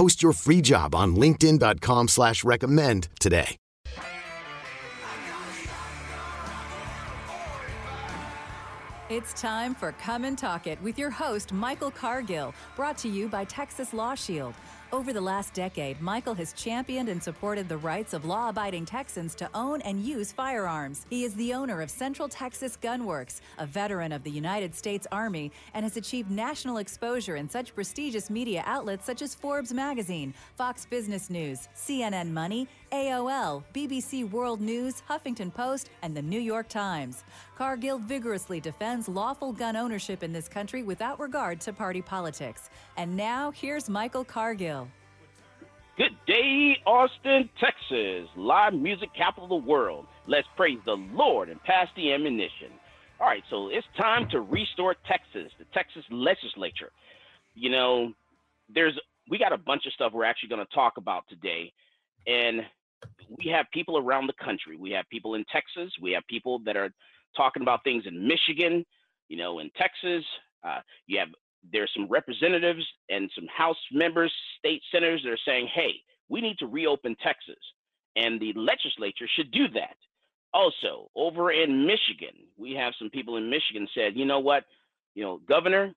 Post your free job on LinkedIn.com slash recommend today. It's time for Come and Talk It with your host, Michael Cargill, brought to you by Texas Law Shield. Over the last decade, Michael has championed and supported the rights of law abiding Texans to own and use firearms. He is the owner of Central Texas Gunworks, a veteran of the United States Army, and has achieved national exposure in such prestigious media outlets such as Forbes Magazine, Fox Business News, CNN Money, AOL, BBC World News, Huffington Post, and the New York Times. Cargill vigorously defends lawful gun ownership in this country without regard to party politics. And now, here's Michael Cargill. Good day, Austin, Texas, live music capital of the world. Let's praise the Lord and pass the ammunition. All right, so it's time to restore Texas, the Texas legislature. You know, there's we got a bunch of stuff we're actually going to talk about today, and we have people around the country. We have people in Texas. We have people that are talking about things in Michigan. You know, in Texas, uh, you have there's some representatives and some House members, state senators that are saying, "Hey, we need to reopen Texas," and the legislature should do that. Also, over in Michigan, we have some people in Michigan said, "You know what? You know, Governor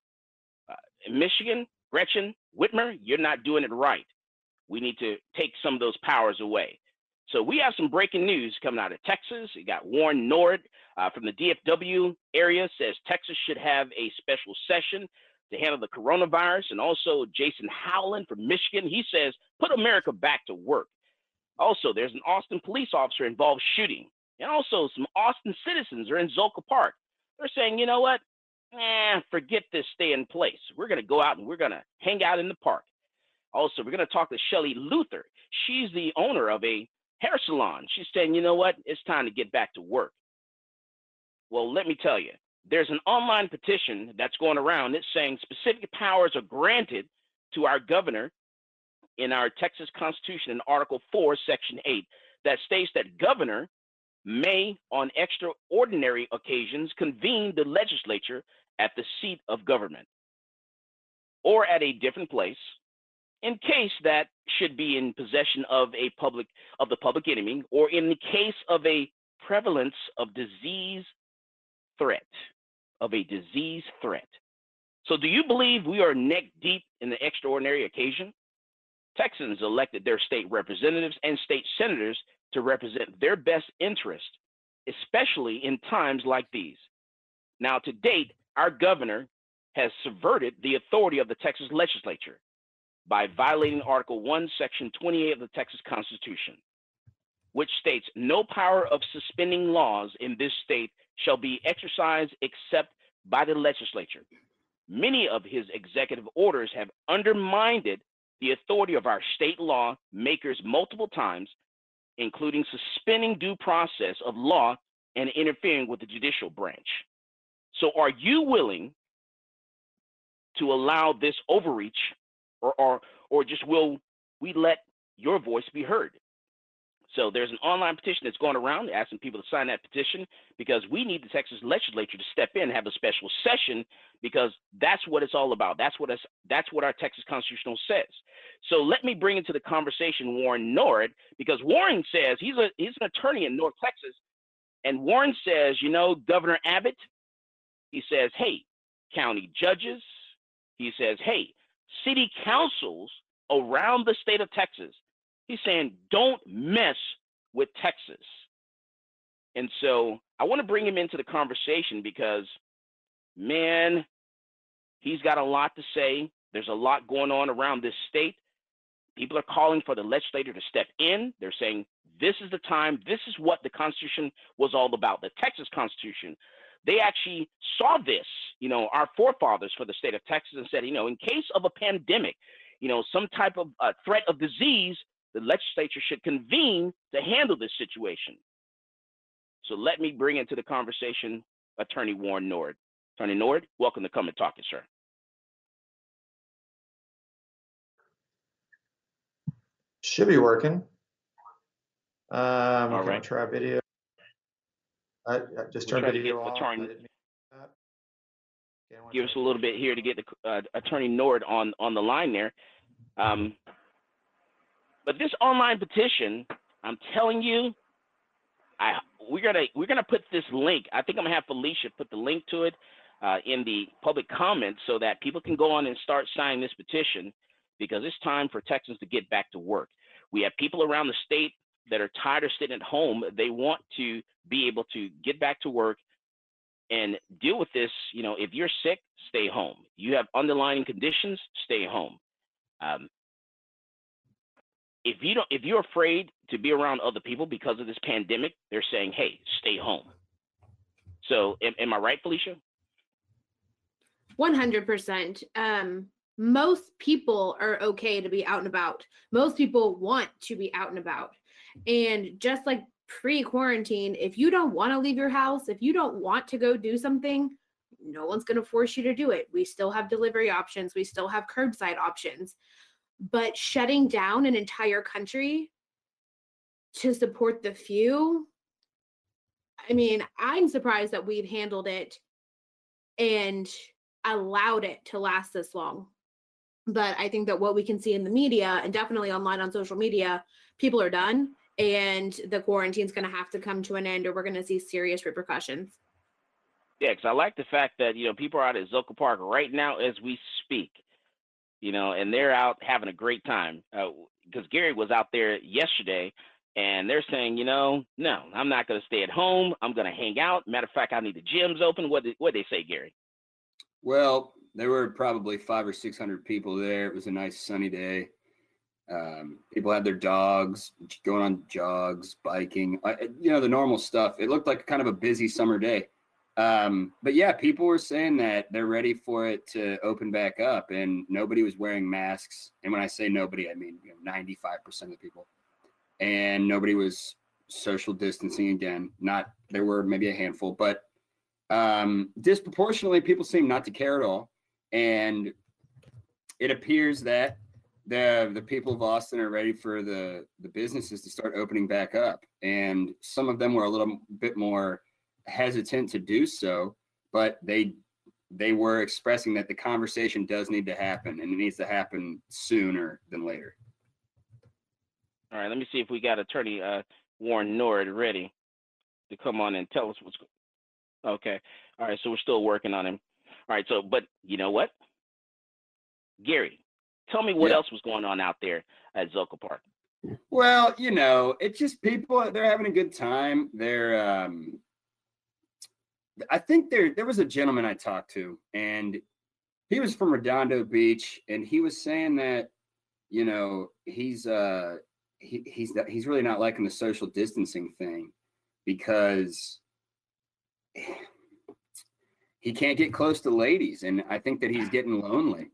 uh, Michigan, Gretchen Whitmer, you're not doing it right. We need to take some of those powers away." So we have some breaking news coming out of Texas. We got Warren Norred uh, from the DFW area says Texas should have a special session to handle the coronavirus. And also Jason Howland from Michigan, he says put America back to work. Also, there's an Austin police officer involved shooting. And also some Austin citizens are in Zilker Park. They're saying, you know what? Eh, forget this stay in place. We're going to go out and we're going to hang out in the park. Also, we're going to talk to Shelley Luther. She's the owner of a hair salon. She's saying, you know what? It's time to get back to work. Well, let me tell you, there's an online petition that's going around. It's saying specific powers are granted to our governor in our Texas Constitution in Article 4, Section 8, that states that governor may, on extraordinary occasions, convene the legislature at the seat of government or at a different place in case that should be in possession of a public of the public enemy or in the case of a prevalence of disease threat of a disease threat. So do you believe we are neck deep in the extraordinary occasion? Texans elected their state representatives and state senators to represent their best interest especially in times like these. Now to date our governor has subverted the authority of the texas legislature by violating Article 1, Section 28 of the Texas Constitution, which states no power of suspending laws in this state shall be exercised except by the legislature. Many of his executive orders have undermined the authority of our state law makers multiple times, including suspending due process of law and interfering with the judicial branch. So, are you willing to allow this overreach or or or just will we let your voice be heard? So there's an online petition that's going around asking people to sign that petition because we need the Texas legislature to step in and have a special session because that's what it's all about. That's what us, that's what our Texas constitutional says. So let me bring into the conversation Warren Norred because Warren says he's a he's an attorney in North Texas, and Warren says, you know, Governor Abbott, he says, hey, county judges, he says, hey, city councils around the state of Texas. He's saying, don't mess with Texas. And so I want to bring him into the conversation because, man, he's got a lot to say. There's a lot going on around this state. People are calling for the legislator to step in. They're saying this is the time, this is what the Constitution was all about, the Texas Constitution. They actually saw this, you know, our forefathers for the state of Texas and said, you know, in case of a pandemic, you know, some type of uh, threat of disease, the legislature should convene to handle this situation. So let me bring into the conversation Attorney Warren Norred. Attorney Norred, welcome to Come and Talk It, sir. Should be working. Um, All right. try video? I, I just We'll turned try to video get off. attorney- I didn't mean that. Okay, I Give us a little bit here to get the uh, Attorney Norred on on the line there. Um, but this online petition, I'm telling you, I we're gonna we're gonna put this link. I think I'm gonna have Felicia put the link to it uh, in the public comments so that people can go on and start signing this petition because it's time for Texans to get back to work. We have people around the state that are tired of sitting at home. They want to be able to get back to work and deal with this. You know, if you're sick, stay home. You have underlying conditions, stay home. Um, if you don't, if you're afraid to be around other people because of this pandemic, they're saying, "Hey, stay home." So, am, am I right, Felicia? 100%. Um, most people are okay to be out and about. Most people want to be out and about. And just like pre quarantine, if you don't want to leave your house, if you don't want to go do something, no one's going to force you to do it. We still have delivery options, we still have curbside options. But shutting down an entire country to support the few, I mean, I'm surprised that we've handled it and allowed it to last this long. But I think that what we can see in the media and definitely online on social media, people are done and the quarantine's going to have to come to an end or we're going to see serious repercussions. Yeah, because I like the fact that you know people are out at Zilker Park right now as we speak. You know, and they're out having a great time. Uh, because Gary was out there yesterday, and they're saying, you know, no, I'm not going to stay at home. I'm going to hang out. Matter of fact, I need the gyms open. What did what they say, Gary? Well, there were probably five or six hundred people there. It was a nice sunny day. Um, people had their dogs going on jogs, biking, uh, you know, the normal stuff. It looked like kind of a busy summer day. Um, but yeah, people were saying that they're ready for it to open back up, and nobody was wearing masks. And when I say nobody, I mean you know, 95% of the people. And nobody was social distancing again. Not there were maybe a handful, but um, disproportionately, people seem not to care at all. And it appears that the the people of Austin are ready for the the businesses to start opening back up, and some of them were a little bit more hesitant to do so, but they they were expressing that the conversation does need to happen, and it needs to happen sooner than later. All right, let me see if we got Attorney uh, Warren Norred ready to come on and tell us what's. Okay, all right, so we're still working on him. All right, so but you know what, Gary, tell me what Yeah. else was going on out there at Zilker Park. Well, you know, it's just people they're having a good time. They're um I think there there was a gentleman I talked to and he was from Redondo Beach and he was saying that you know, he's uh he, he's he's really not liking the social distancing thing because he can't get close to ladies and I think that he's getting lonely.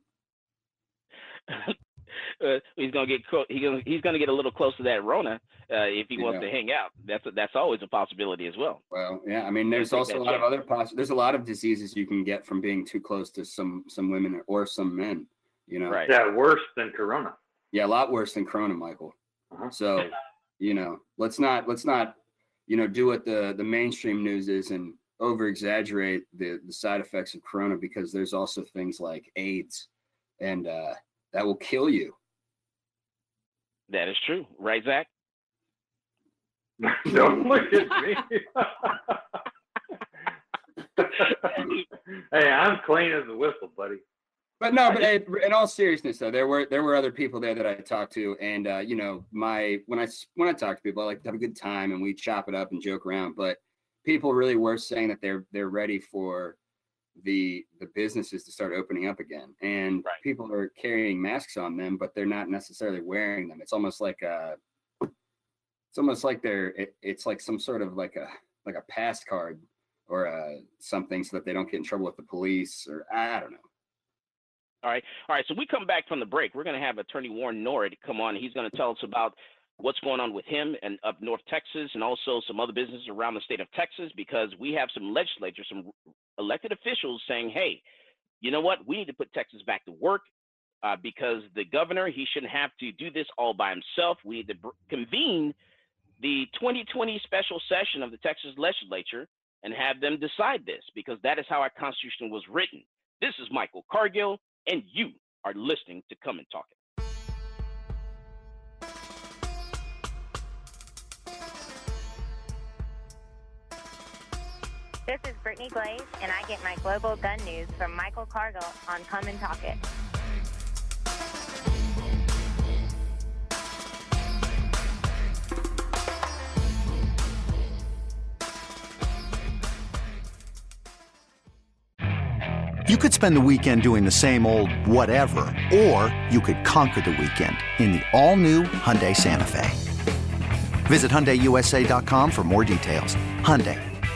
Uh, he's gonna get clo- he gonna, he's gonna get a little close to that Rona uh, if he wants to hang out. That's that's always a possibility as well. Well, yeah, I mean, there's take also a that lot of other poss- There's a lot of diseases you can get from being too close to some some women or some men. You know, Right. Yeah, worse than Corona. Yeah, a lot worse than Corona, Michael. Uh-huh. So, you know, let's not let's not, you know, do what the the mainstream news is and over exaggerate the the side effects of Corona because there's also things like AIDS, and uh, that will kill you. That is true, right, Zach? Don't look at me. hey, I'm clean as a whistle, buddy. But no, but in all seriousness, though, there were there were other people there that I talked to, and uh, you know, my when I when I talk to people, I like to have a good time, and we chop it up and joke around. But people really were saying that they're they're ready for the the businesses to start opening up again, and Right. people are carrying masks on them, but they're not necessarily wearing them. It's almost like a it's almost like they're it, it's like some sort of like a like a pass card or uh, something so that they don't get in trouble with the police or I, don't know. All right. All right. So we come back from the break. We're going to have Attorney Warren Norred come on. He's going to tell us about what's going on with him and up North Texas and also some other businesses around the state of Texas because we have some legislators, some elected officials saying, hey, you know what? We need to put Texas back to work uh, because the governor, he shouldn't have to do this all by himself. We need to convene the 2020 special session of the Texas legislature and have them decide this because that is how our Constitution was written. This is Michael Cargill, and you are listening to Come and Talk It. This is Brittany Glaze, and I get my global gun news from Michael Cargill on Come and Talk It. You could spend the weekend doing the same old whatever, or you could conquer the weekend in the all-new Hyundai Santa Fe. Visit HyundaiUSA.com for more details. Hyundai,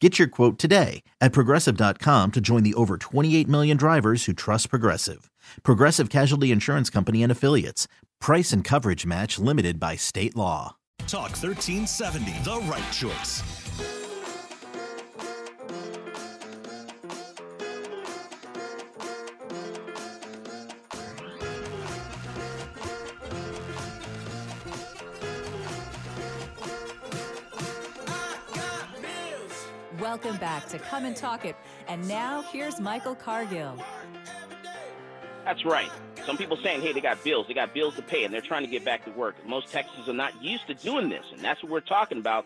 Get your quote today at progressive.com to join the over 28 million drivers who trust Progressive. Progressive Casualty Insurance Company and Affiliates. Price and coverage match limited by state law. Talk 1370, the right choice. Welcome back to Come and Talk It. And now here's Michael Cargill. That's right. Some people saying, hey, they got bills, they got bills to pay, and they're trying to get back to work. Most Texans are not used to doing this, and that's what we're talking about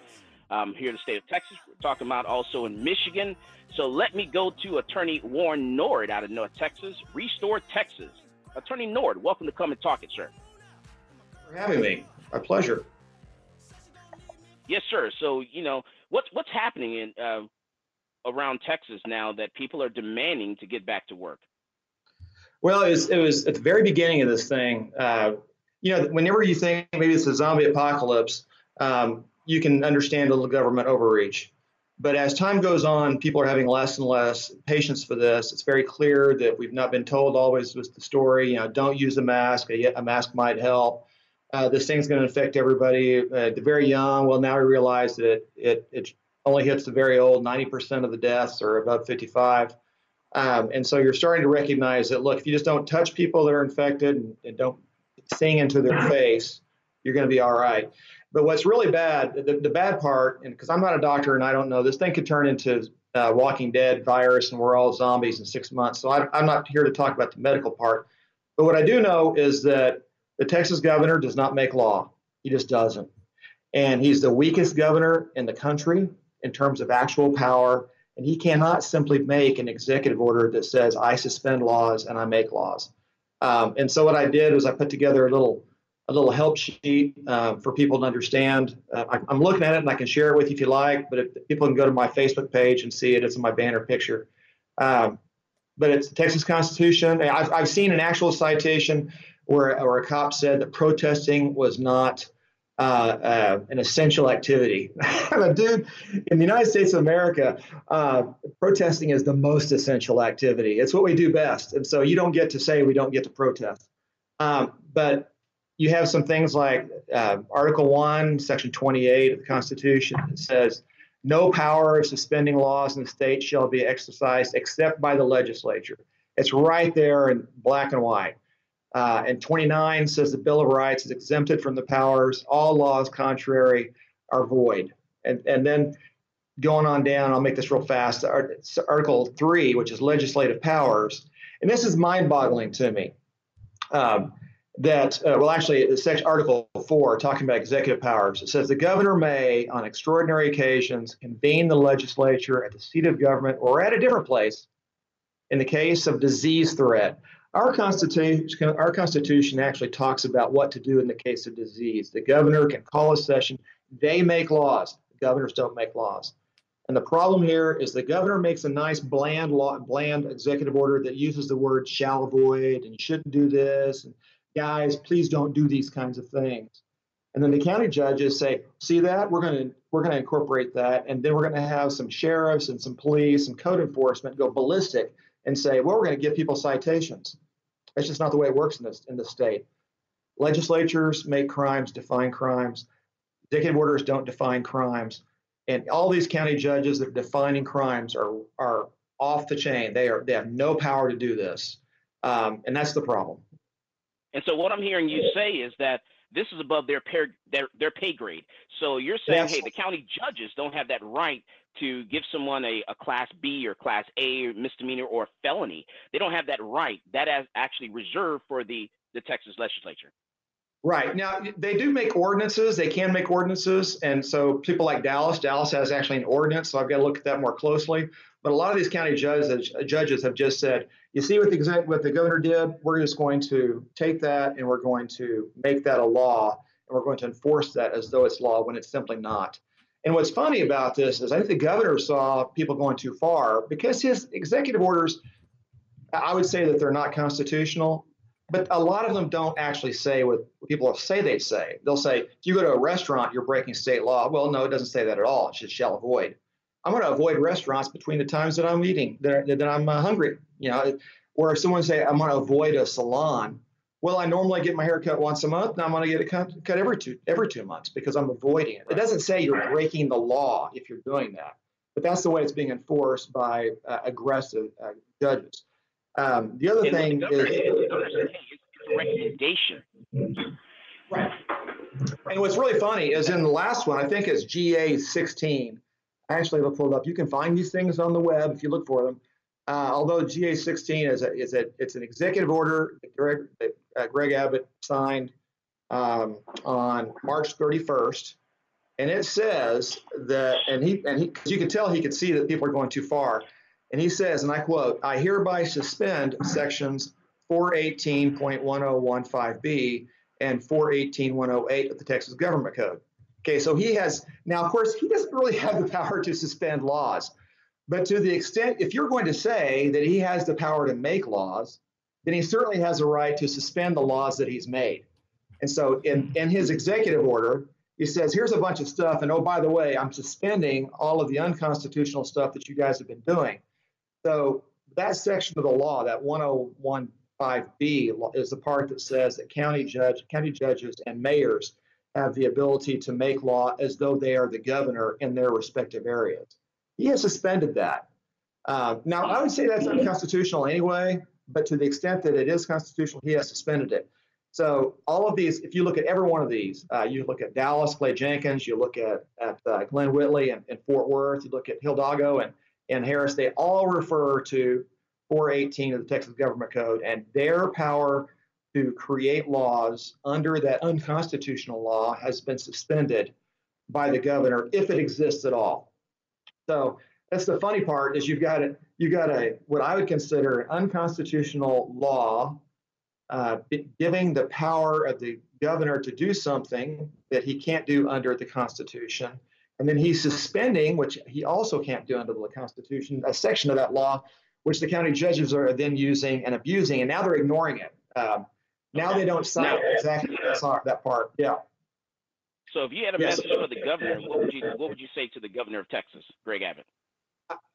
um, here in the state of Texas. We're talking about also in Michigan. So let me go to Attorney Warren Norred out of North Texas, Restore Texas. Attorney Norred, welcome to Come and Talk It, sir. for having me. My pleasure. Yes, sir. So you know what's what's happening in uh, around Texas now that people are demanding to get back to work. Well, it was, it was at the very beginning of this thing. Uh, you know, whenever you think maybe it's a zombie apocalypse, um, you can understand a little government overreach. But as time goes on, people are having less and less patience for this. It's very clear that we've not been told always was the story. You know, don't use a mask. A, a mask might help. Uh, this thing's going to affect everybody. Uh, the very young. Well, now we realize that it, it it only hits the very old. 90% of the deaths are above 55. Um, and so you're starting to recognize that, look, if you just don't touch people that are infected and, and don't sing into their face, you're going to be all right. But what's really bad, the, the bad part, and because I'm not a doctor and I don't know, this thing could turn into uh, Walking Dead virus and we're all zombies in six months. So I, I'm not here to talk about the medical part. But what I do know is that the Texas governor does not make law. He just doesn't. And he's the weakest governor in the country in terms of actual power. And he cannot simply make an executive order that says, I suspend laws and I make laws. Um, and so what I did was I put together a little a little help sheet uh, for people to understand. Uh, I, I'm looking at it and I can share it with you if you like, but if people can go to my Facebook page and see it. It's in my banner picture. Um, but it's the Texas Constitution. I've, I've seen an actual citation where, a cop said that protesting was not uh, uh, an essential activity. Dude, in the United States of America, uh, protesting is the most essential activity. It's what we do best. And so you don't get to say we don't get to protest. Um, but you have some things like uh, Article 1, Section 28 of the Constitution that says no power of suspending laws in the state shall be exercised except by the legislature. It's right there in black and white. Uh, and 29 says the Bill of Rights is exempted from the powers. All laws contrary are void. And, and then going on down, I'll make this real fast. Article 3, which is legislative powers. And this is mind boggling to me. Um, that, uh, well, actually, section Article 4, talking about executive powers, it says the governor may, on extraordinary occasions, convene the legislature at the seat of government or at a different place in the case of disease threat. Our constitution, our constitution actually talks about what to do in the case of disease. The governor can call a session. They make laws. Governors don't make laws. And the problem here is the governor makes a nice bland law, bland executive order that uses the word shall avoid and shouldn't do this. And guys, please don't do these kinds of things. And then the county judges say, see that? We're going to we're to incorporate that. And then we're going to have some sheriffs and some police and code enforcement go ballistic and say, well, we're going to give people citations. That's just not the way it works in this in the state. Legislatures make crimes, define crimes. Executive orders don't define crimes. And all these county judges that are defining crimes are are off the chain. They are they have no power to do this, um, and that's the problem. And so what I'm hearing you say is that this is above their pay, their, their pay grade. So you're saying, hey, the county judges don't have that right to give someone a, a class B or class A misdemeanor or felony. They don't have that right. That is actually reserved for the, the Texas legislature. Right. Now, they do make ordinances. They can make ordinances. And so people like Dallas, Dallas has actually an ordinance. So I've got to look at that more closely. But a lot of these county judges, judges have just said, you see what the, what the governor did? We're just going to take that and we're going to make that a law and we're going to enforce that as though it's law when it's simply not. And what's funny about this is I think the governor saw people going too far because his executive orders, I would say that they're not constitutional, but a lot of them don't actually say what people say they say. They'll say, if you go to a restaurant, you're breaking state law. Well, no, it doesn't say that at all. It shall avoid. I'm going to avoid restaurants between the times that I'm eating, that, that I'm uh, hungry. You know, or if someone say I'm going to avoid a salon, well, I normally get my hair cut once a month. Now I'm going to get it cut, cut every two every two months because I'm avoiding it. It doesn't say you're breaking the law if you're doing that, but that's the way it's being enforced by uh, aggressive uh, judges. Um, the other and thing the is hey, recommendation. Right. And what's really funny is in the last one, I think it's GA 16. I actually have it up. You can find these things on the web if you look for them. Uh, although GA16 is a, is a, it's an executive order that Greg, that, uh, Greg Abbott signed um, on March 31st, and it says that, and he and he, cause you can tell he could see that people are going too far, and he says, and I quote, "I hereby suspend sections 418.1015b and 418.108 of the Texas Government Code." Okay, so he has now, of course, he doesn't really have the power to suspend laws. But to the extent, if you're going to say that he has the power to make laws, then he certainly has a right to suspend the laws that he's made. And so in, in his executive order, he says, here's a bunch of stuff. And oh, by the way, I'm suspending all of the unconstitutional stuff that you guys have been doing. So that section of the law, that 1015B, is the part that says that county judge, county judges and mayors have the ability to make law as though they are the governor in their respective areas. He has suspended that. Uh, now, I would say that's unconstitutional anyway, but to the extent that it is constitutional, he has suspended it. So all of these, if you look at every one of these, uh, you look at Dallas, Clay Jenkins, you look at, at uh, Glen Whitley and, and, Fort Worth, you look at Hidalgo and, and Harris, they all refer to 418 of the Texas Government Code and their power to create laws under that unconstitutional law has been suspended by the governor if it exists at all. So that's the funny part is you've got a you got a what I would consider an unconstitutional law uh, giving the power of the governor to do something that he can't do under the Constitution, and then he's suspending, which he also can't do under the Constitution, a section of that law, which the county judges are then using and abusing, and now they're ignoring it. Um, now they don't cite exactly that part. Yeah. So if you had a yes. message for the governor, what would you what would you say to the governor of Texas, Greg Abbott?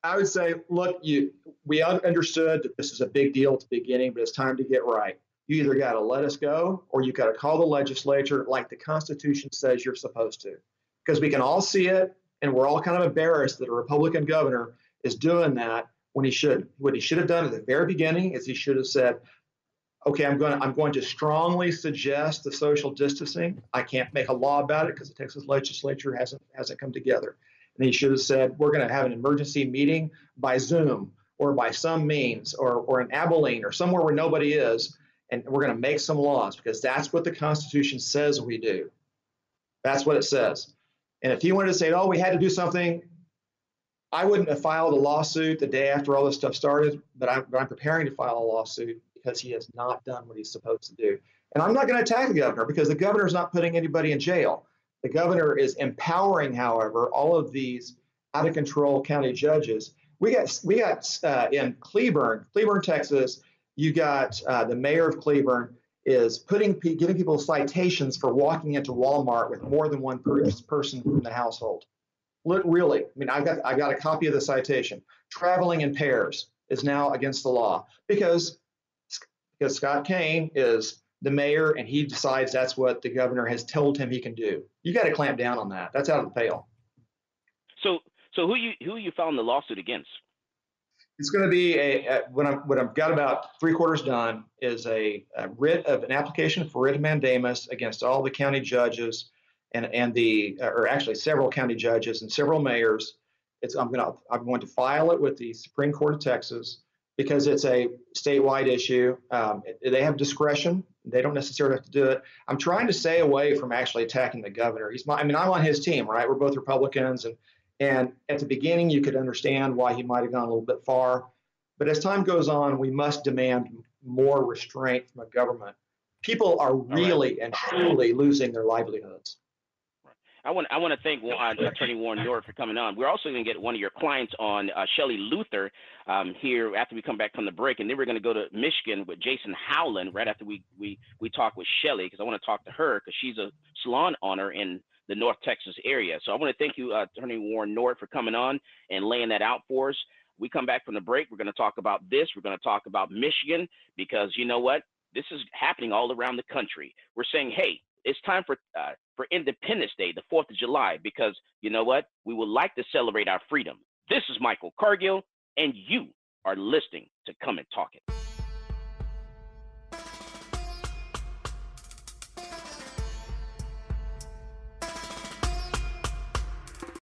I would say, look, you we understood that this is a big deal at the beginning, but it's time to get right. You either got to let us go, or you got to call the legislature like the Constitution says you're supposed to, because we can all see it, and we're all kind of embarrassed that a Republican governor is doing that when he should. What he should have done at the very beginning is he should have said, okay, I'm going to I'm going to strongly suggest the social distancing. I can't make a law about it because the Texas legislature hasn't hasn't come together. And he should have said we're going to have an emergency meeting by Zoom or by some means or or in Abilene or somewhere where nobody is, and we're going to make some laws because that's what the Constitution says we do. That's what it says. And if he wanted to say, oh, we had to do something, I wouldn't have filed a lawsuit the day after all this stuff started, but I'm, but I'm preparing to file a lawsuit because he has not done what he's supposed to do. And I'm not going to attack the governor because the governor is not putting anybody in jail. The governor is empowering, however, all of these out of control county judges. We got we got uh, in Cleburne, Cleburne, Texas. You got uh, the mayor of Cleburne is putting giving people citations for walking into Walmart with more than one per- person from the household. Look, really, I mean, I got I got a copy of the citation. Traveling in pairs is now against the law because because Scott Cain is the mayor and he decides that's what the governor has told him he can do. You got to clamp down on that. That's out of the pale. So, so who you who you found the lawsuit against? It's going to be a, a when I'm when I've got about three quarters done is a, a, writ of an application for writ of mandamus against all the county judges and and the or actually several county judges and several mayors. It's I'm to I'm going to file it with the Supreme Court of Texas because it's a statewide issue. Um, they have discretion. They don't necessarily have to do it. I'm trying to stay away from actually attacking the governor. He's my, I mean, I'm on his team, right? We're both Republicans, and and at the beginning, you could understand why he might have gone a little bit far, but as time goes on, we must demand more restraint from a government. People are really right. and truly losing their livelihoods. I want I want to thank uh, Attorney Warren Norred for coming on. We're also going to get one of your clients on, uh, Shelley Luther, um, here after we come back from the break, and then we're going to go to Michigan with Jason Howland right after we we we talk with Shelley because I want to talk to her because she's a salon owner in the North Texas area. So I want to thank you, uh, Attorney Warren Norred, for coming on and laying that out for us. We come back from the break. We're going to talk about this. We're going to talk about Michigan because you know what? This is happening all around the country. We're saying, hey, it's time for uh, for Independence Day, the 4th of July, because you know what? We would like to celebrate our freedom. This is Michael Cargill, and you are listening to Come and Talk It.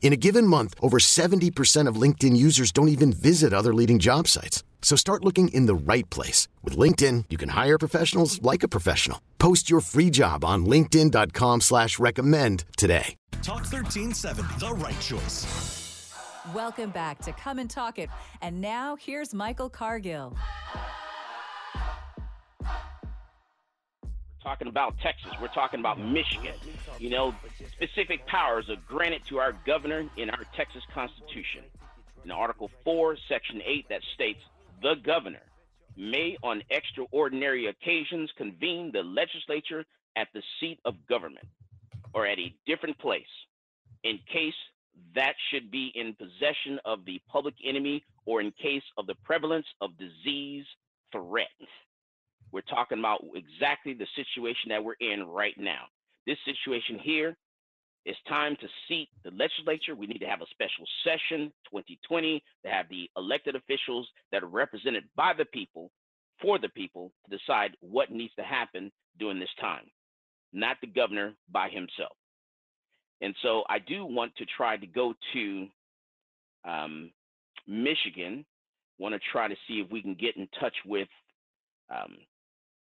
In a given month, over 70% of LinkedIn users don't even visit other leading job sites. So start looking in the right place. With LinkedIn, you can hire professionals like a professional. Post your free job on linkedin.com slash recommend today. Talk 1370, the right choice. Welcome back to Come and Talk It. And now here's Michael Cargill. Talking about Texas. We're talking about Michigan. You know, specific powers are granted to our governor in our Texas Constitution. In Article 4, Section 8, that states the governor may, on extraordinary occasions, convene the legislature at the seat of government or at a different place in case that should be in possession of the public enemy or in case of the prevalence of disease threat. We're talking about exactly the situation that we're in right now. This situation here it's time to seat the legislature. We need to have a special session 2020 to have the elected officials that are represented by the people for the people to decide what needs to happen during this time, not the governor by himself. And so I do want to try to go to um, Michigan, want to try to see if we can get in touch with um,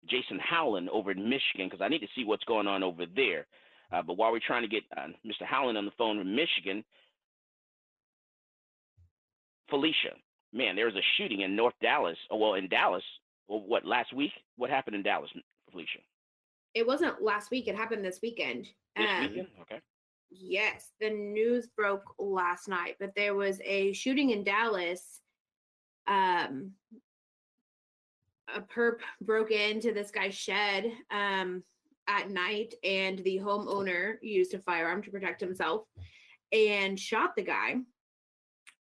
Jason Howland over in Michigan because I need to see what's going on over there. Uh, but while we're trying to get uh, Mr. Howland on the phone from Michigan, Felicia, man, there was a shooting in North Dallas. Oh, well, in Dallas, well, what last week? What happened in Dallas, Felicia? It wasn't last week. It happened this weekend. This Um, weekend? Okay. Yes, the news broke last night, but there was a shooting in Dallas. Um, a perp broke into this guy's shed um, at night, and the homeowner used a firearm to protect himself and shot the guy.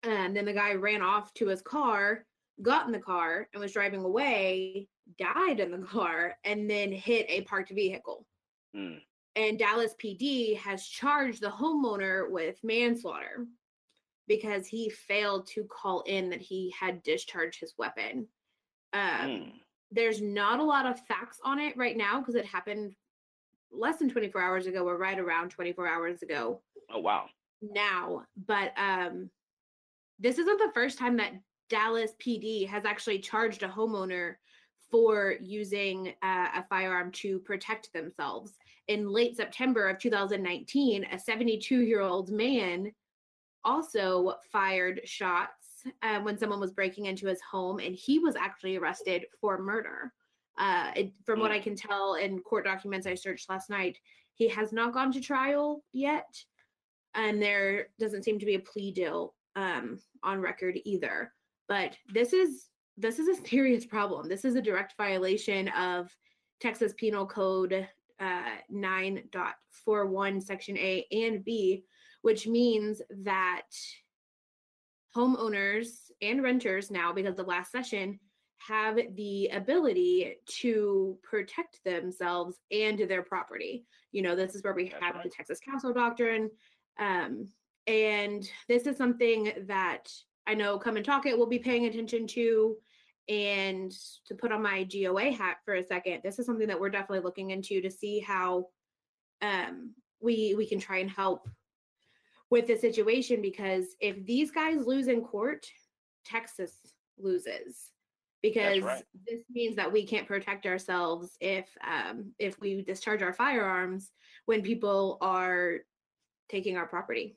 And then the guy ran off to his car, got in the car, and was driving away, died in the car, and then hit a parked vehicle Hmm. and Dallas PD has charged the homeowner with manslaughter because he failed to call in that he had discharged his weapon. Um, Hmm. There's not a lot of facts on it right now because it happened less than 24 hours ago or right around 24 hours ago Oh wow. now. But um, this isn't the first time that Dallas PD has actually charged a homeowner for using uh, a firearm to protect themselves. In late September of 2019, a 72 year old man also fired shots uh, when someone was breaking into his home, and he was actually arrested for murder. Uh, it, from what I can tell in court documents I searched last night, he has not gone to trial yet, and there doesn't seem to be a plea deal um, on record either. But this is this is a serious problem. This is a direct violation of Texas Penal Code uh, 9.41, Section A and B, which means that homeowners and renters now, because of last session, have the ability to protect themselves and their property. You know, this is where we have the Texas Castle Doctrine. Um, and this is something that I know Come and Talk It will be paying attention to. And to put on my GOA hat for a second, this is something that we're definitely looking into to see how um, we we can try and help with the situation because if these guys lose in court, Texas loses because right. this means that we can't protect ourselves if um, if we discharge our firearms when people are taking our property.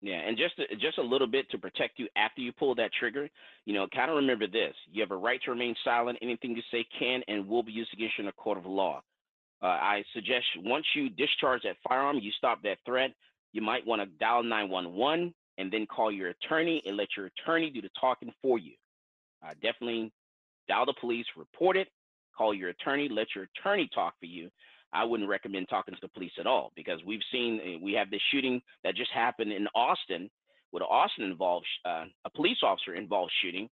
Yeah, and just a, just a little bit to protect you after you pull that trigger. You know, kind of remember this: you have a right to remain silent. Anything you say can and will be used against you in a court of law. Uh, I suggest once you discharge that firearm, you stop that threat. You might want to dial 911 and then call your attorney and let your attorney do the talking for you. Uh, definitely dial the police, report it, call your attorney, let your attorney talk for you. I wouldn't recommend talking to the police at all because we've seen uh, we have this shooting that just happened in Austin with Austin involved uh, a police officer involved shooting,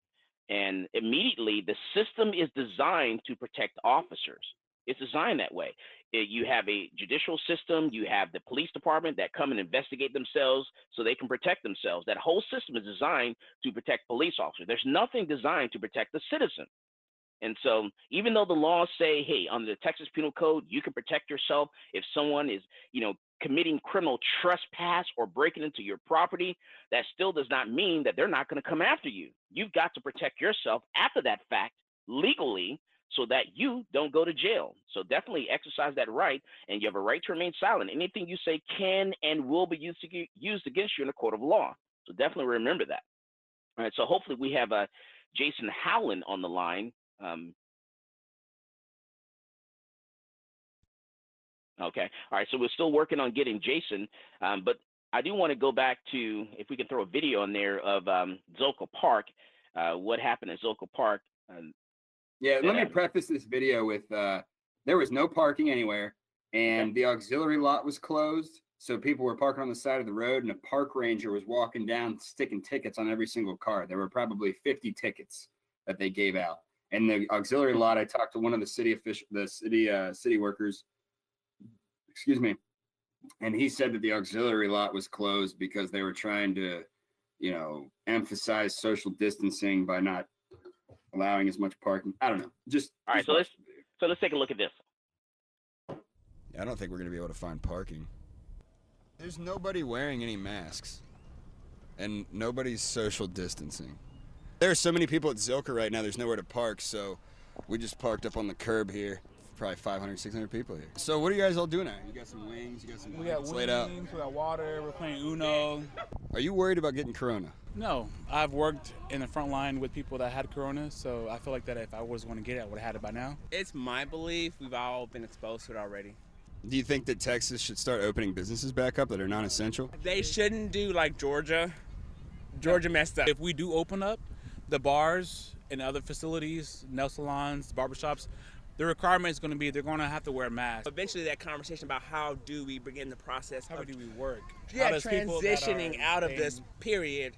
and immediately the system is designed to protect officers. It's designed that way. Uh, You have a judicial system, you have the police department that come and investigate themselves so they can protect themselves. That whole system is designed to protect police officers. There's nothing designed to protect the citizen. And so, even though the laws say, hey, under the Texas Penal Code, you can protect yourself if someone is, you know, committing criminal trespass or breaking into your property, that still does not mean that they're not going to come after you. You've got to protect yourself after that fact legally so that you don't go to jail. So definitely exercise that right, and you have a right to remain silent. Anything you say can and will be used, to, used against you in a court of law. So definitely remember that. All right. So hopefully we have uh, Jason Howland on the line. Um, okay. All right. So we're still working on getting Jason, um, but I do want to go back to if we can throw a video in there of um, Zilker Park. Uh, what happened at Zilker Park? Um, Yeah, let me preface this video with uh, there was no parking anywhere, and the auxiliary lot was closed. So people were parking on the side of the road, and a park ranger was walking down, sticking tickets on every single car. There were probably 50 tickets that they gave out. And the auxiliary lot, I talked to one of the city official, the city uh, city workers. Excuse me, and he said that the auxiliary lot was closed because they were trying to, you know, emphasize social distancing by not allowing as much parking. I don't know. Just all right. just So let's so let's take a look at this. I don't think we're going to be able to find parking. There's nobody wearing any masks, and nobody's social distancing. There are so many people at Zilker right now, there's nowhere to park, so we just parked up on the curb here. Probably 500, 600 people here. So what are you guys all doing out? here? You got some wings, you got some We got wings, laid out. we got water, we're playing Uno. Are you worried about getting corona? No, I've worked in the front line with people that had corona, so I feel like that if I was going to get it, I would have had it by now. It's my belief we've all been exposed to it already. Do you think that Texas should start opening businesses back up that are non-essential? They shouldn't do like Georgia. Georgia messed up. If we do open up the bars and other facilities, nail salons, barbershops, the requirement is going to be they're going to have to wear masks. Eventually, that conversation about how do we begin the process How of do we work? yeah, How does people that transitioning out of in- this period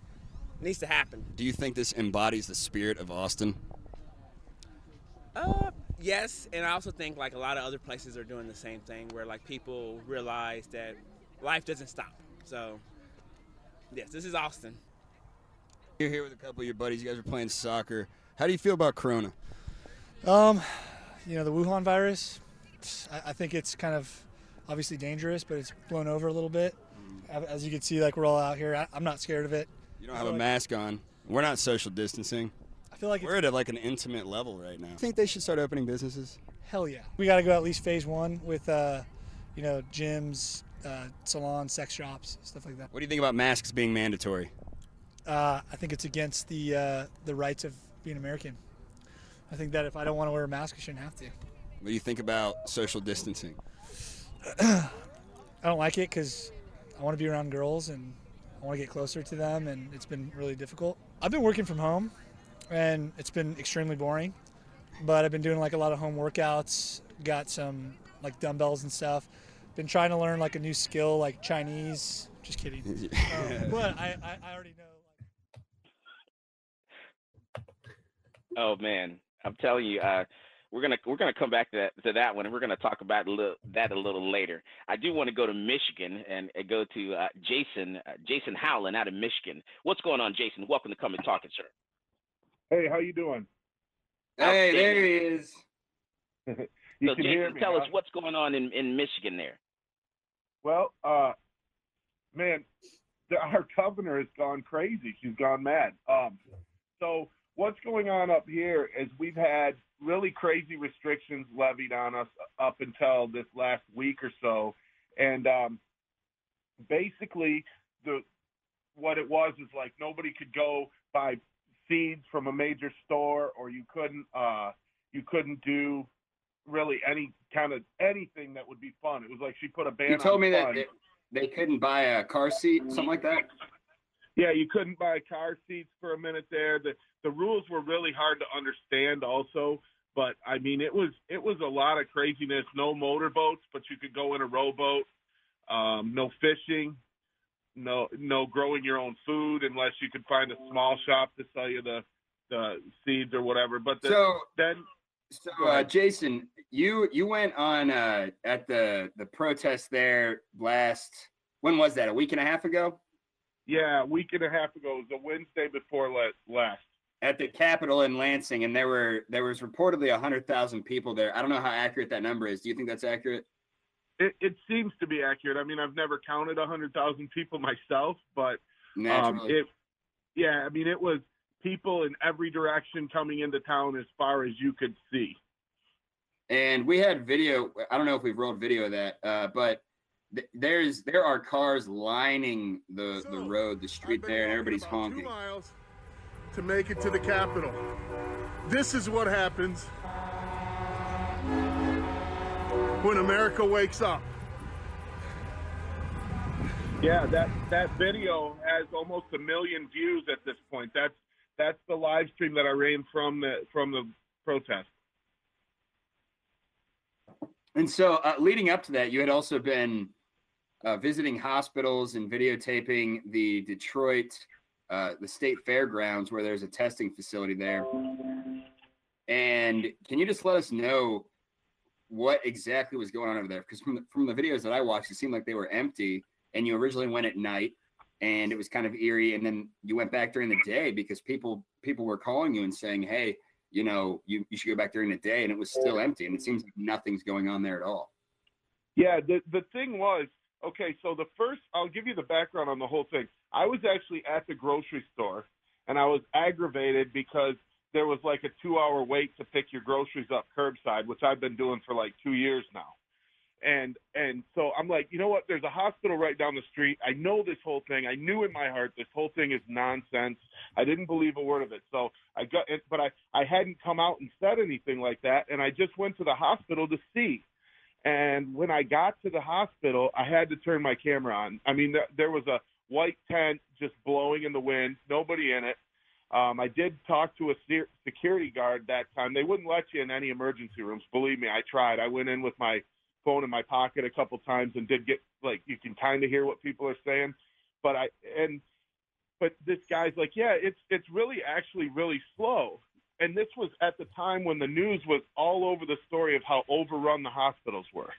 needs to happen. Do you think this embodies the spirit of Austin? Uh, yes, and I also think like a lot of other places are doing the same thing, where like people realize that life doesn't stop. So, yes, this is Austin. You're here with a couple of your buddies. You guys are playing soccer. How do you feel about corona? Um, you know, the Wuhan virus, I, I think it's kind of obviously dangerous, but it's blown over a little bit. As you can see, like we're all out here. I, I'm not scared of it. You don't have a mask on. We're not social distancing. I feel like we're at a, like an intimate level right now. Think they should start opening businesses? Hell yeah. We got to go at least phase one with, uh, you know, gyms, uh, salons, sex shops, stuff like that. What do you think about masks being mandatory? Uh, I think it's against the uh, the rights of being American. I think that if I don't want to wear a mask, I shouldn't have to. What do you think about social distancing? I don't like it because I want to be around girls and I want to get closer to them, and it's been really difficult. I've been working from home, and it's been extremely boring. But I've been doing like a lot of home workouts. Got some like dumbbells and stuff. Been trying to learn like a new skill, like Chinese. Just kidding. Um, but I, I, I already know. Oh man, I'm telling you, uh, we're gonna we're gonna come back to that to that one, and we're gonna talk about a little, that a little later. I do want to go to Michigan and, and go to uh, Jason uh, Jason Howland out of Michigan. What's going on, Jason? Welcome to come and talk it, sir. Hey, how you doing? Hey, there he is. you so can Jason, hear me. tell huh? us what's going on in, in Michigan there. Well, uh, man, the, our governor has gone crazy. She's gone mad. Um, so what's going on up here is we've had really crazy restrictions levied on us up until this last week or so, and um, basically the what it was is like nobody could go buy seeds from a major store, or you couldn't uh, you couldn't do really any kind of anything that would be fun. It was like she put a ban. You told on me that they, they couldn't buy a car seat, something like that. Yeah, you couldn't buy car seats for a minute there. The the rules were really hard to understand also, but I mean it was it was a lot of craziness. No motorboats, but you could go in a rowboat. Um, no fishing, no no growing your own food unless you could find a small shop to sell you the the seeds or whatever. But the, So- then So, uh. Jason, you you went on uh, at the the protest there last. When was that? A week and a half ago. Yeah, a week and a half ago it was a Wednesday before la- last. At the Capitol in Lansing, and there were there was reportedly hundred thousand people there. I don't know how accurate that number is. Do you think that's accurate? It, it seems to be accurate. I mean, I've never counted a hundred thousand people myself, but um, it, yeah, I mean, it was people in every direction coming into town as far as you could see. And we had video. I don't know if we've rolled video of that, uh, but there's there are cars lining the the road, the street there, and everybody's honking. miles to make it to the Capitol. This is what happens when America wakes up. Yeah, that that video has almost a million views at this point. That's that's the live stream that I ran from the from the protest. And so, uh, leading up to that, you had also been uh, visiting hospitals and videotaping the Detroit, uh, the state fairgrounds, where there's a testing facility there. And can you just let us know what exactly was going on over there? Because from the, from the videos that I watched, it seemed like they were empty. And you originally went at night, and it was kind of eerie. And then you went back during the day because people people were calling you and saying, "Hey, you know, you, you should go back during the day," and it was still empty. And it seems like nothing's going on there at all. Yeah, the the thing was okay. So the first, I'll give you the background on the whole thing. I was actually at the grocery store, and I was aggravated because there was like a two hour wait to pick your groceries up curbside, which I've been doing for like two years now. And and so I'm like, you know what? There's a hospital right down the street. I know this whole thing. I knew in my heart this whole thing is nonsense. I didn't believe a word of it. So I got it, but I I hadn't come out and said anything like that. And I just went to the hospital to see. And when I got to the hospital, I had to turn my camera on. I mean, there, there was a white tent just blowing in the wind, nobody in it. Um, I did talk to a se- security guard that time. They wouldn't let you in any emergency rooms. Believe me, I tried. I went in with my phone in my pocket a couple times and did get like you can kind of hear what people are saying, but I and but this guy's like, yeah, it's it's really actually really slow. And this was at the time when the news was all over the story of how overrun the hospitals were.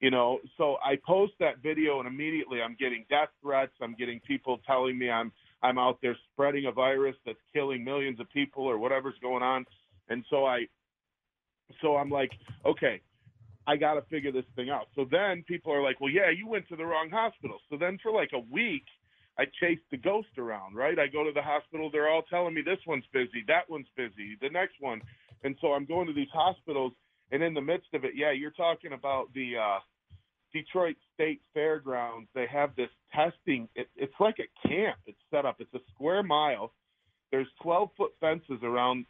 You know, so I post that video and immediately I'm getting death threats. I'm getting people telling me I'm I'm out there spreading a virus that's killing millions of people or whatever's going on. And so I so I'm like, okay, I got to figure this thing out. So then people are like, well, yeah, you went to the wrong hospital. So then for like a week, I chased the ghost around, right? I go to the hospital. They're all telling me this one's busy, that one's busy, the next one. And so I'm going to these hospitals. And in the midst of it, yeah, you're talking about the uh, Detroit State Fairgrounds. They have this testing. It, it's like a camp. It's set up. It's a square mile. There's 12 foot fences around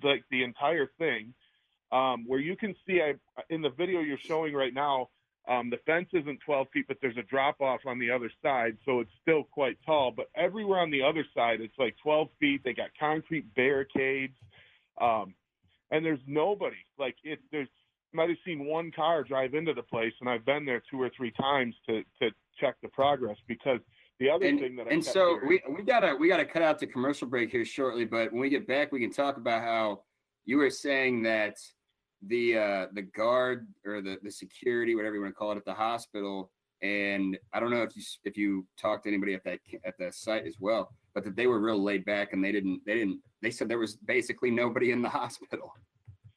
the, the entire thing um, where you can see I, in the video you're showing right now, um, the fence isn't 12 feet, but there's a drop off on the other side, so it's still quite tall. But everywhere on the other side, it's like 12 feet. They got concrete barricades, um, and there's nobody. Like it, there's might have seen one car drive into the place, and I've been there two or three times to to check the progress because the other and, thing that I and so hearing- we we gotta we gotta cut out the commercial break here shortly. But when we get back, we can talk about how you were saying that the uh the guard or the the security whatever you want to call it at the hospital and i don't know if you if you talked to anybody at that at that site as well but that they were real laid back and they didn't they didn't they said there was basically nobody in the hospital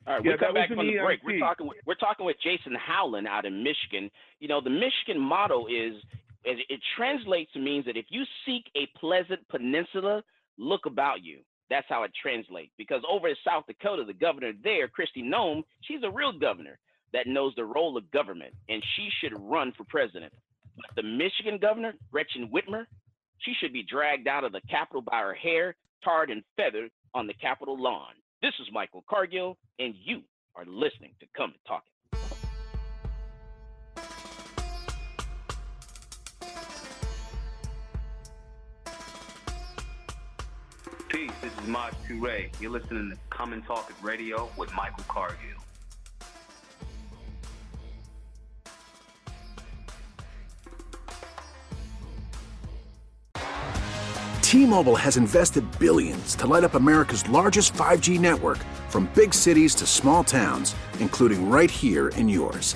All right, Yeah, we come that back was from an the break. We're talking with, we're talking with Jason Howland out in Michigan. You know, the Michigan motto is it, it translates to means that if you seek a pleasant peninsula, look about you. That's how it translates. Because over in South Dakota, the governor there, Kristi Noem, she's a real governor that knows the role of government, and she should run for president. But the Michigan governor, Gretchen Whitmer, she should be dragged out of the Capitol by her hair, tarred and feathered on the Capitol lawn. This is Michael Cargill, and you are listening to Come and Talk It. This is Maj Toure. You're listening to Come and Talk It Radio with Michael Cargill. T-Mobile has invested billions to light up America's largest 5G network from big cities to small towns, including right here in yours.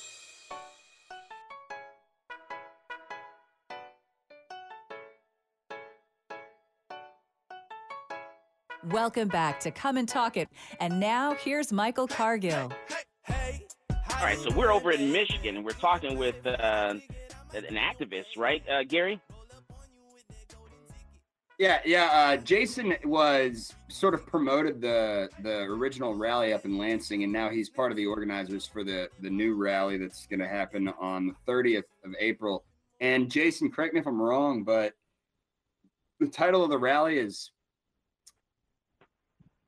Welcome back to Come and Talk It. And now here's Michael Cargill. All right, so we're over in Michigan, and we're talking with uh, an activist, right, uh, Gary? Yeah, yeah. Uh, Jason was sort of promoted the the original rally up in Lansing, and now he's part of the organizers for the the new rally that's going to happen on the 30th of April. And Jason, correct me if I'm wrong, but the title of the rally is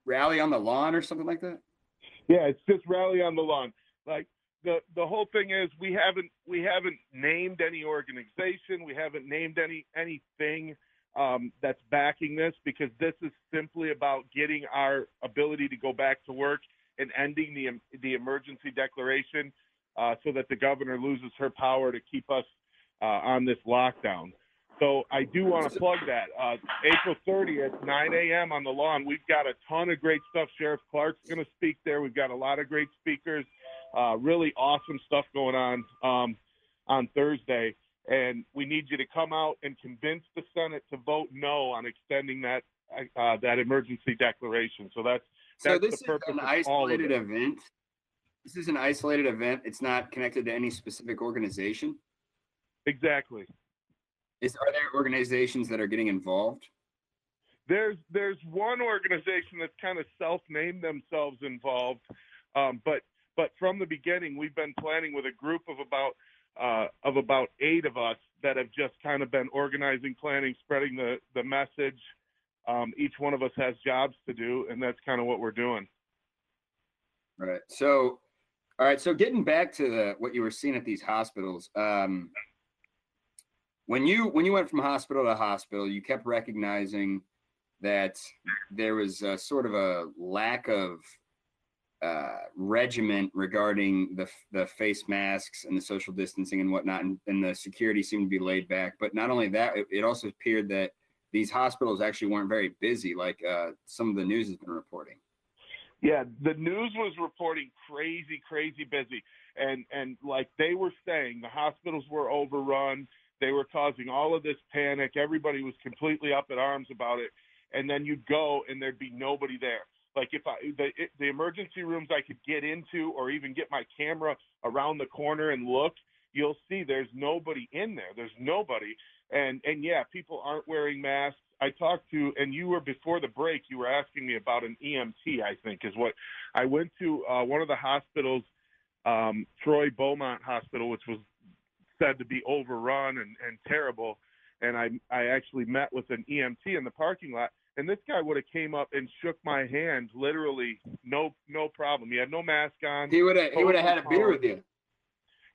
"Rally on the Lawn" or something like that. Yeah, it's just rally on the lawn. Like the the whole thing is we haven't we haven't named any organization, we haven't named any anything um, that's backing this because this is simply about getting our ability to go back to work and ending the the emergency declaration uh, so that the governor loses her power to keep us uh, on this lockdown. So I do want to plug that. Uh, April 30th, 9 a.m. on the lawn. We've got a ton of great stuff. Sheriff Clark's going to speak there. We've got a lot of great speakers. Uh, really awesome stuff going on um, on Thursday. And we need you to come out and convince the Senate to vote no on extending that uh, that emergency declaration. So that's that's so this the purpose is an isolated event. This is an isolated event. It's not connected to any specific organization. Exactly. Is are there organizations that are getting involved? There's there's one organization that's kind of self-named themselves involved, um, but but from the beginning we've been planning with a group of about uh, of about eight of us that have just kind of been organizing, planning, spreading the the message. Um, each one of us has jobs to do, and that's kind of what we're doing. Right. So, all right. So getting back to the what you were seeing at these hospitals, um, when you when you went from hospital to hospital, you kept recognizing that there was a, sort of a lack of uh, regiment regarding the the face masks and the social distancing and whatnot, and, and the security seemed to be laid back. But not only that, it, it also appeared that these hospitals actually weren't very busy, like uh, some of the news has been reporting. Yeah, the news was reporting crazy, crazy busy, and and like they were saying, the hospitals were overrun. They were causing all of this panic. Everybody was completely up at arms about it. And then you'd go, and there'd be nobody there. Like if I the the emergency rooms I could get into, or even get my camera around the corner and look, you'll see there's nobody in there. There's nobody. And and yeah, people aren't wearing masks. I talked to, and you were before the break. You were asking me about an EMT. I think is what I went to uh, one of the hospitals, um, Troy Beaumont Hospital, which was said to be overrun and, and terrible. And I I actually met with an EMT in the parking lot, and this guy would have came up and shook my hand, literally no no problem. He had no mask on. He would have he would have had a beer with you.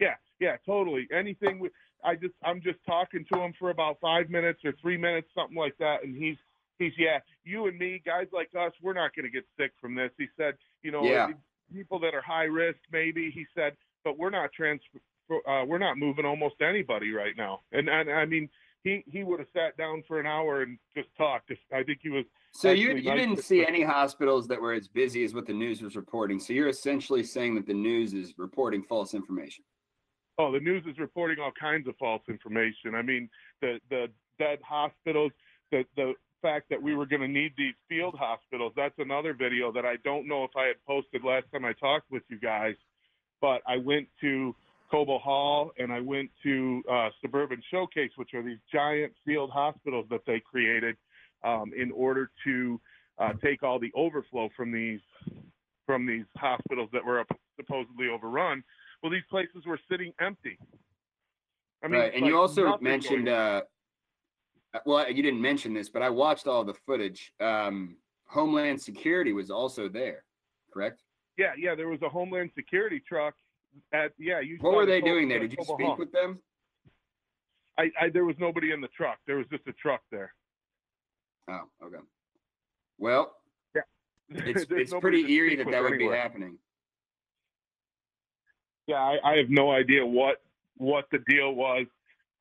yeah, yeah, totally. Anything. With, I just, I'm just talking to him for about five minutes or three minutes, something like that, and he's, he's, yeah, you and me, guys like us, we're not going to get sick from this. He said, you know, Yeah. people that are high risk, maybe. He said, but we're not trans, uh, we're not moving almost anybody right now. And and I mean, he he would have sat down for an hour and just talked. I think he was. So you you nice didn't see any hospitals that were as busy as what the news was reporting. So you're essentially saying that the news is reporting false information. Oh, the news is reporting all kinds of false information. I mean, the the dead hospitals, the the fact that we were going to need these field hospitals. That's another video that I don't know if I had posted last time I talked with you guys, but I went to Cobo Hall and I went to uh, Suburban Showcase, which are these giant field hospitals that they created um, in order to uh, take all the overflow from these from these hospitals that were supposedly overrun. Well, these places were sitting empty. I mean, right. And like you also mentioned, going uh, well, you didn't mention this, but I watched all the footage. Um, Homeland Security was also there, correct? yeah, yeah, there was a Homeland Security truck at yeah. You What were they doing there? Did you speak Hall. with them? I, I there was nobody in the truck. There was just a truck there. Oh, okay. Well, Yeah. it's it's pretty eerie that that would be happening. Yeah, I, I have no idea what what the deal was.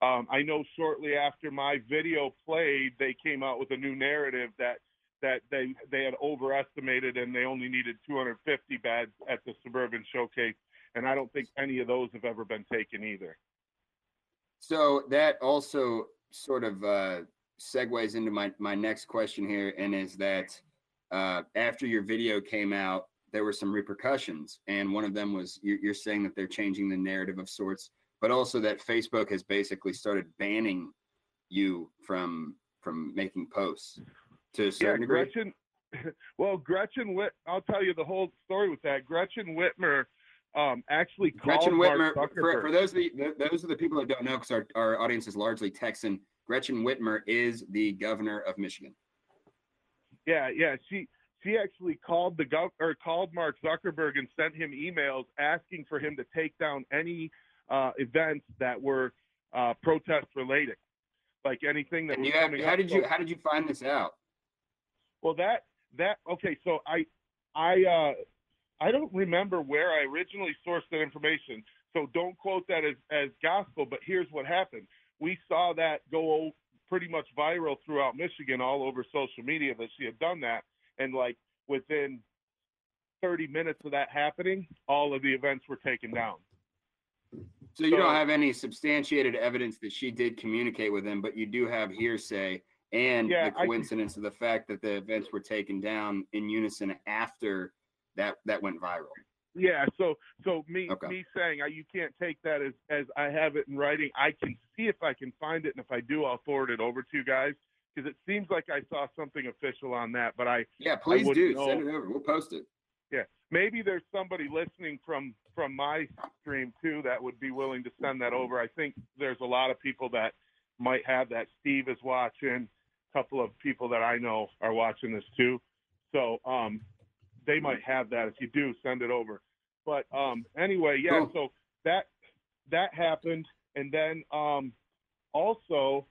Um, I know shortly after my video played, they came out with a new narrative that that they they had overestimated and they only needed 250 beds at the suburban showcase, and I don't think any of those have ever been taken either. So that also sort of uh, segues into my, my next question here, and is that uh, after your video came out, there were some repercussions, and one of them was you're, you're saying that they're changing the narrative of sorts, but also that Facebook has basically started banning you from from making posts to a Yeah, certain degree. Gretchen. Well, Gretchen Whit. I'll tell you the whole story with that. Gretchen Whitmer um, actually Gretchen Whitmer, for, for those of the, those are the people that don't know, because our, our audience is largely Texan. Gretchen Whitmer is the governor of Michigan. Yeah, yeah. She she actually called the gov or called Mark Zuckerberg and sent him emails asking for him to take down any uh, events that were uh, protest related, like anything that And was you have, coming how up. did you how did you find this out? well, that that okay. So I I uh, I don't remember where I originally sourced that information. So don't quote that as as gospel. But here's what happened. We saw that go pretty much viral throughout Michigan, all over social media that she had done that, and like within 30 minutes of that happening, all of the events were taken down. So you So- don't have any substantiated evidence that she did communicate with him, but you do have hearsay and Yeah, the I- coincidence of the fact that the events were taken down in unison after that that went viral. Yeah, so so me Okay. me saying I, you can't take that as as I have it in writing. I can see if I can find it, and if I do, I'll forward it over to you guys because it seems like I saw something official on that. But I Yeah, please wouldn't do. know. Send it over. We'll post it. Yeah, maybe there's somebody listening from from my stream too that would be willing to send that over. I think there's a lot of people that might have that. Steve is watching. A couple of people that I know are watching this too. So um, they might have that. If you do, send it over. But um, anyway, yeah. Cool. So that that happened, and then um, also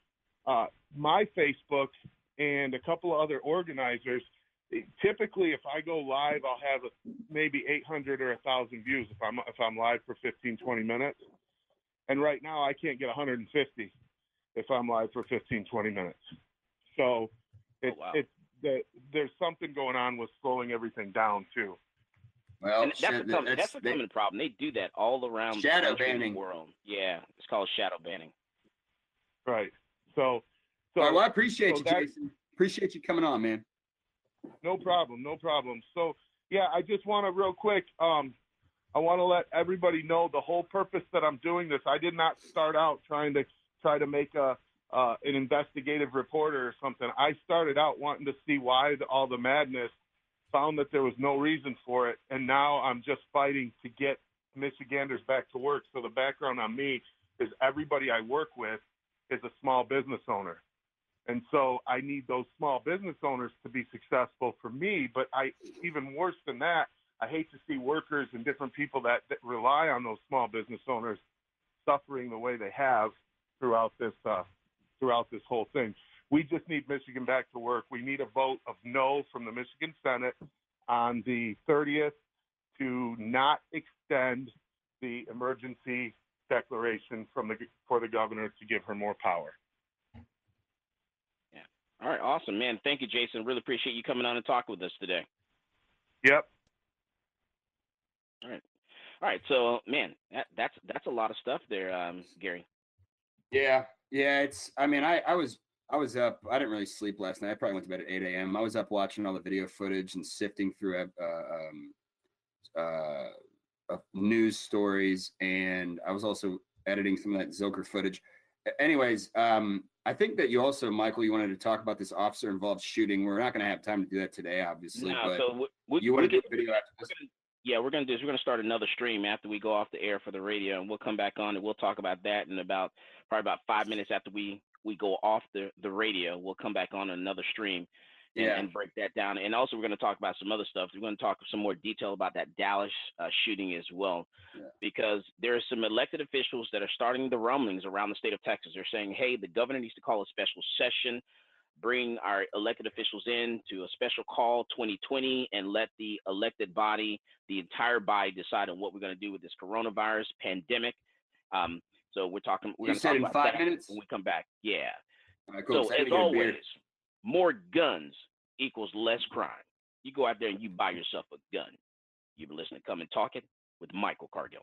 uh, my Facebook and a couple of other organizers. Typically, if I go live, I'll have maybe 800 or 1,000 views if I'm if I'm live for 15, 20 minutes. And right now, I can't get 150 if I'm live for 15, 20 minutes. So it's wow. it's the, there's something going on with slowing everything down too. Well, and that's, shit, become, that's- that's becoming a problem. They do that all around Shadow the country banning. world. Yeah, it's called shadow banning. Right. So, so All right, well, I appreciate so you, that- Jason. Appreciate you coming on, man. No problem, no problem. So yeah, I just want to real quick. Um, I want to let everybody know the whole purpose that I'm doing this. I did not start out trying to try to make a uh, an investigative reporter or something. I started out wanting to see why the, all the madness. Found that there was no reason for it, and now I'm just fighting to get Michiganders back to work. So the background on me is everybody I work with is a small business owner. And so I need those small business owners to be successful for me. But I, even worse than that, I hate to see workers and different people that, that rely on those small business owners suffering the way they have throughout this, uh, throughout this whole thing. We just need Michigan back to work. We need a vote of no from the Michigan Senate on the 30th to not extend the emergency declaration from the for the governor to give her more power. Yeah. All right, awesome, man. Thank you, Jason. Really appreciate you coming on and talking with us today. Yep. All right, all right. So, man, that, that's that's a lot of stuff there, um, Gary. Yeah, yeah. It's. I mean, I I was I was up. I didn't really sleep last night. I probably went to bed at eight a.m. I was up watching all the video footage and sifting through uh, um, uh, uh, news stories, and I was also editing some of that Zilker footage. Anyways, um, I think that you also, Michael, you wanted to talk about this officer-involved shooting. We're not going to have time to do that today, obviously, No, but so we- we- you want to do a video after this? Yeah, we're gonna do is we're gonna start another stream after we go off the air for the radio, and we'll come back on and we'll talk about that in about probably about five minutes after we we go off the the radio. We'll come back on another stream. And, Yeah. and break that down. And also, we're going to talk about some other stuff. We're going to talk some more detail about that Dallas uh, shooting as well, because there are some elected officials that are starting the rumblings around the state of Texas. They're saying, hey, the governor needs to call a special session bring our elected officials in to a special call 2020 and let the elected body, the entire body, decide on what we're going to do with this coronavirus pandemic. Um, so we're talking. We're You going to talk in about five that minutes? when we come back. Yeah. Right, cool. So as beer. always, more guns equals less crime. You go out there and you buy yourself a gun. You've been listening to Come and Talk It with Michael Cargill.